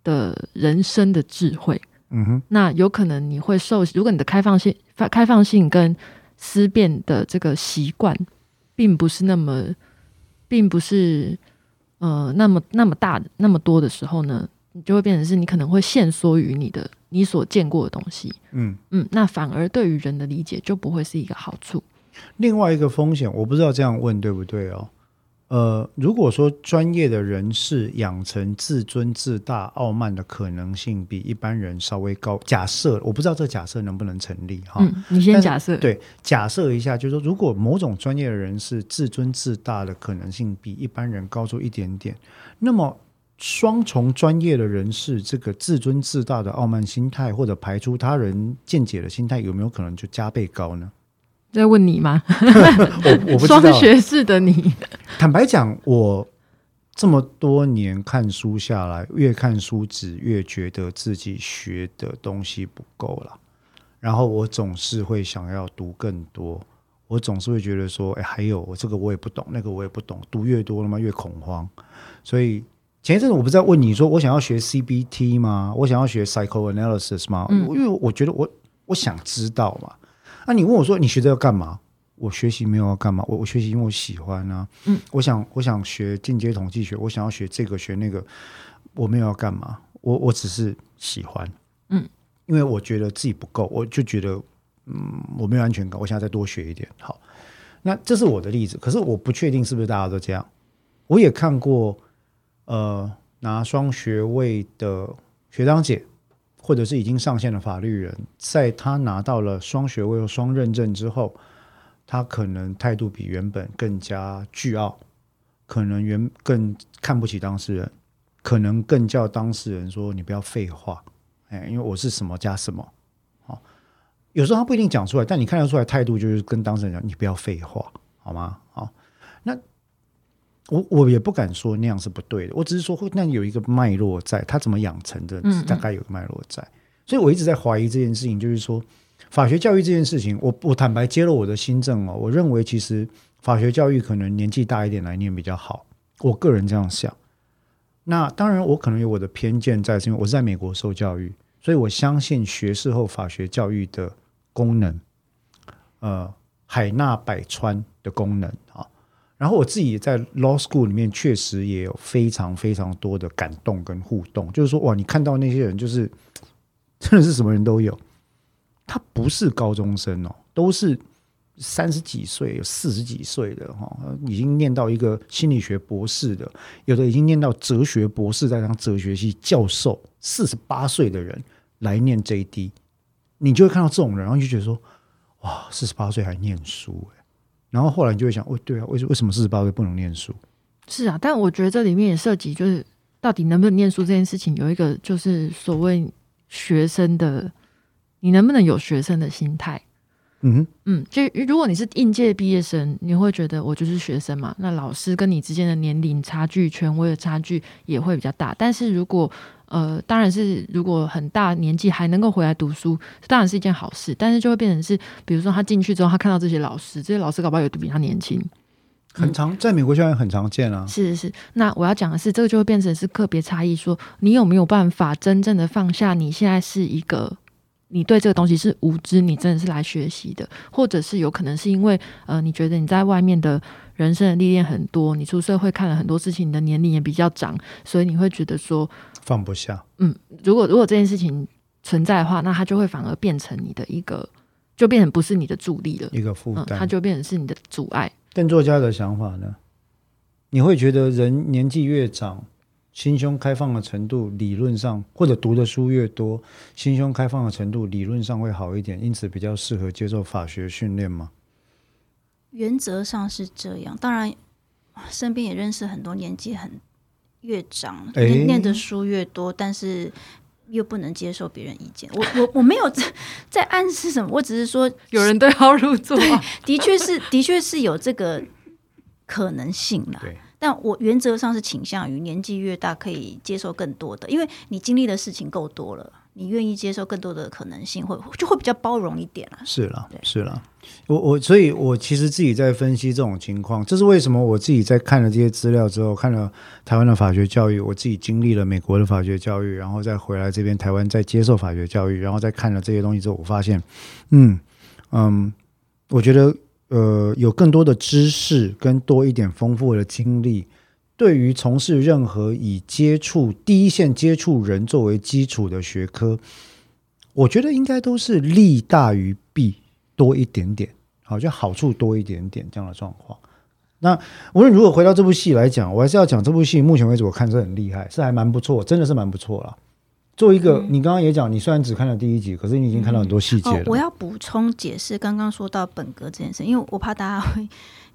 的人生的智慧，嗯哼，那有可能你会受，如果你的开放性、开开放性跟思辨的这个习惯，并不是那么，并不是呃那么那么大那么多的时候呢，你就会变成是你可能会限缩于你的你所见过的东西，嗯。嗯，那反而对于人的理解就不会是一个好处。另外一个风险，我不知道这样问对不对哦。呃，如果说专业的人士养成自尊自大、傲慢的可能性比一般人稍微高，假设我不知道这假设能不能成立哈。嗯，你先假设，对，假设一下，就是说，如果某种专业的人士自尊自大的可能性比一般人高出一点点，那么双重专业的人士，这个自尊自大的傲慢心态，或者排除他人见解的心态，有没有可能就加倍高呢？在问你吗？我我不知双道。学士的你，坦白讲，我这么多年看书下来，越看书只越觉得自己学的东西不够了，然后我总是会想要读更多，我总是会觉得说，哎，还有我这个我也不懂，那个我也不懂，读越多了嘛越恐慌，所以。前一阵子我不是在问你说，我想要学 CBT 吗？我想要学 psychoanalysis 吗？嗯因为我觉得我我想知道嘛。那、你问我说，你学这个干嘛？我学习没有要干嘛，我我学习因为我喜欢啊。嗯，我想我想学进阶统计学，我想要学这个学那个，我没有要干嘛，我我只是喜欢。嗯，因为我觉得自己不够，我就觉得嗯我没有安全感，我想要再多学一点。好，那这是我的例子，可是我不确定是不是大家都这样。我也看过呃拿双学位的学长姐，或者是已经上线的法律人，在他拿到了双学位或双认证之后，他可能态度比原本更加倨傲，可能原更看不起当事人，可能更叫当事人说你不要废话，哎，因为我是什么加什么，好、有时候他不一定讲出来，但你看得出来态度就是跟当事人讲你不要废话，好吗？好，那我我也不敢说那样是不对的，我只是说会那有一个脉络在，他怎么养成的大概有个脉络在，所以我一直在怀疑这件事情，就是说法学教育这件事情，我我坦白揭露我的心证哦，我认为其实法学教育可能年纪大一点来念比较好，我个人这样想。那当然，我可能有我的偏见在，是因为我是在美国受教育，所以我相信学士后法学教育的功能，呃，海纳百川的功能啊。然后我自己在 law school 里面确实也有非常非常多的感动跟互动，就是说哇，你看到那些人就是 真的是什么人都有，他不是高中生哦，都是三十几岁、有四十几岁的哈、已经念到一个心理学博士的，有的已经念到哲学博士，在当哲学系教授，四十八岁的人来念 JD，你就会看到这种人，然后就觉得说，哇，四十八岁还念书哎，然后后来你就会想，哦，对啊，为为什么四十八岁不能念书？是啊，但我觉得这里面也涉及，就是到底能不能念书这件事情，有一个就是所谓学生的，你能不能有学生的心态？嗯哼，嗯，就如果你是应届毕业生，你会觉得我就是学生嘛，那老师跟你之间的年龄差距、权威的差距也会比较大。但是如果呃，当然是如果很大年纪还能够回来读书，当然是一件好事。但是就会变成是，比如说他进去之后，他看到这些老师，这些老师搞不好有的比他年轻，很常在美国校园很常见啊。是是是，那我要讲的是，这个就会变成是个别差异，说你有没有办法真正的放下你现在是一个，你对这个东西是无知，你真的是来学习的，或者是有可能是因为呃，你觉得你在外面的人生的历练很多，你出社会看了很多事情，你的年龄也比较长，所以你会觉得说，放不下，嗯如果如果这件事情存在的话，那它就会反而变成你的一个，就变成不是你的助力了，一个负嗯，担。它就变成是你的阻碍。邓作家的想法呢？你会觉得人年纪越长，心胸开放的程度理论上，或者读的书越多，心胸开放的程度理论上会好一点，因此比较适合接受法学训练吗？原则上是这样，当然身边也认识很多年纪很越长，诶念念的书越多，但是又不能接受别人意见。我我我没有在 在暗示什么，我只是说，有人对号入座、啊，的确是的确是有这个可能性啦。对，但我原则上是倾向于年纪越大可以接受更多的，因为你经历的事情够多了，你愿意接受更多的可能性，会就会比较包容一点啊。是了，是了，我我所以，我其实自己在分析这种情况，这是为什么我自己在看了这些资料之后，看了台湾的法学教育，我自己经历了美国的法学教育，然后再回来这边台湾再接受法学教育，然后再看了这些东西之后，我发现，嗯嗯，我觉得呃有更多的知识跟多一点丰富的经历。对于从事任何以接触第一线接触人作为基础的学科，我觉得应该都是利大于弊多一点点，好，就好处多一点点这样的状况。那无论如何回到这部戏来讲，我还是要讲这部戏。目前为止，我看是很厉害，是还蛮不错，真的是蛮不错了。作为一个，你刚刚也讲，你虽然只看了第一集，可是你已经看到很多细节了。哦，我要补充解释刚刚说到本格这件事，因为我怕大家会，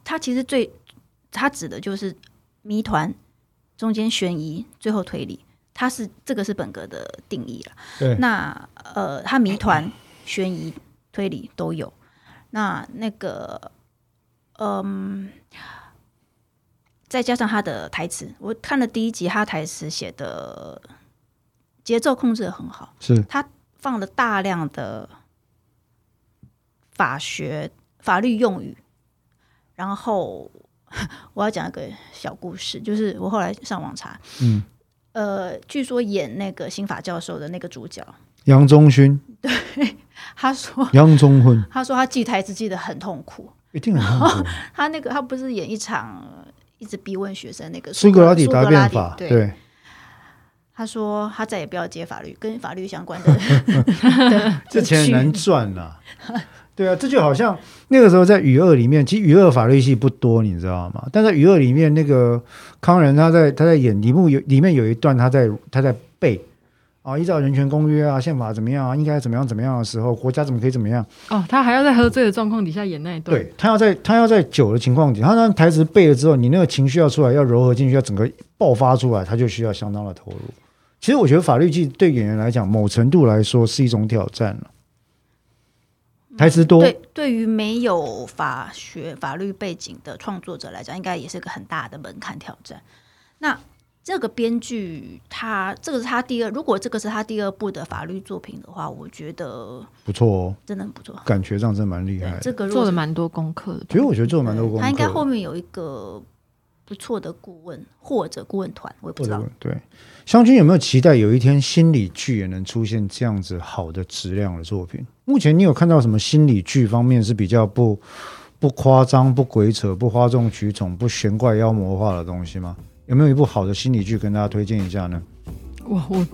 他其实最他指的就是谜团中间悬疑，最后推理，它是这个是本格的定义了。对，那呃，它谜团、悬疑、推理都有。那那个，嗯，再加上他的台词，我看了第一集，他台词写的节奏控制的很好，是他放了大量的法学法律用语。然后 我要讲一个小故事，就是我后来上网查，嗯，呃，据说演那个刑法教授的那个主角，杨宗勋、对他说杨宗勋。他说他记台词记得很痛苦，一定很痛苦。他那个他不是演一场一直逼问学生那个苏格拉底答苏格辩法，对，对，他说他再也不要接法律跟法律相关的的这钱很难赚呐、对啊，这就好像那个时候在语二里面，其实语二法律系不多，你知道吗？但在语二里面，那个康仁他在他在演里幕有里面有一段他在他在背啊，依照人权公约啊、宪法怎么样啊，应该怎么样怎么样的时候，国家怎么可以怎么样？哦，他还要在喝醉的状况底下演那一段，对他要在他要在酒的情况底下，他那台词背了之后，你那个情绪要出来，要柔和进去，要整个爆发出来，他就需要相当的投入。其实我觉得法律系对演员来讲，某程度来说是一种挑战了。台词多，对，对于没有法学法律背景的创作者来讲，应该也是个很大的门槛挑战。那这个编剧他这个是他第二，如果这个是他第二部的法律作品的话，我觉得不错哦，真的很不错。感觉上真的蛮厉害，的。这个做了蛮多功课的。其实我觉得做了蛮多功课，他应该后面有一个不错的顾问或者顾问团，我也不知道。对，湘君有没有期待有一天心理剧也能出现这样子好的质量的作品？目前你有看到什么心理剧方面是比较不不夸张、不鬼扯、不哗众取宠、不玄怪妖魔化的东西吗？有没有一部好的心理剧跟大家推荐一下呢？哇，我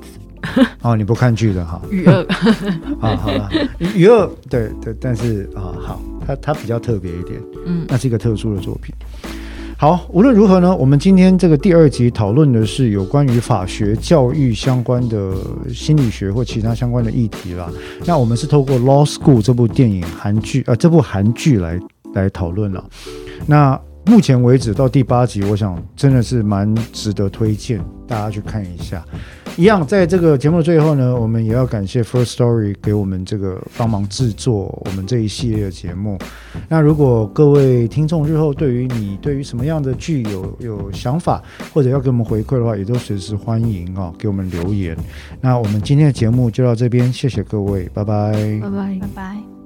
哦，你不看剧的哈，雨二 啊，好了，鱼二对对，但是啊，好，它它比较特别一点，嗯，那是一个特殊的作品。好，无论如何呢，我们今天这个第二集讨论的是有关于法学教育相关的心理学或其他相关的议题啦。那我们是透过《Law School》这部电影韩剧呃这部韩剧来来讨论了。那目前为止到第八集，我想真的是蛮值得推荐大家去看一下。一样，在这个节目的最后呢，我们也要感谢 First Story 给我们这个帮忙制作我们这一系列的节目。那如果各位听众日后对于你对于什么样的剧有有想法，或者要给我们回馈的话，也都随时欢迎哦，给我们留言。那我们今天的节目就到这边，谢谢各位，拜拜拜拜拜。拜。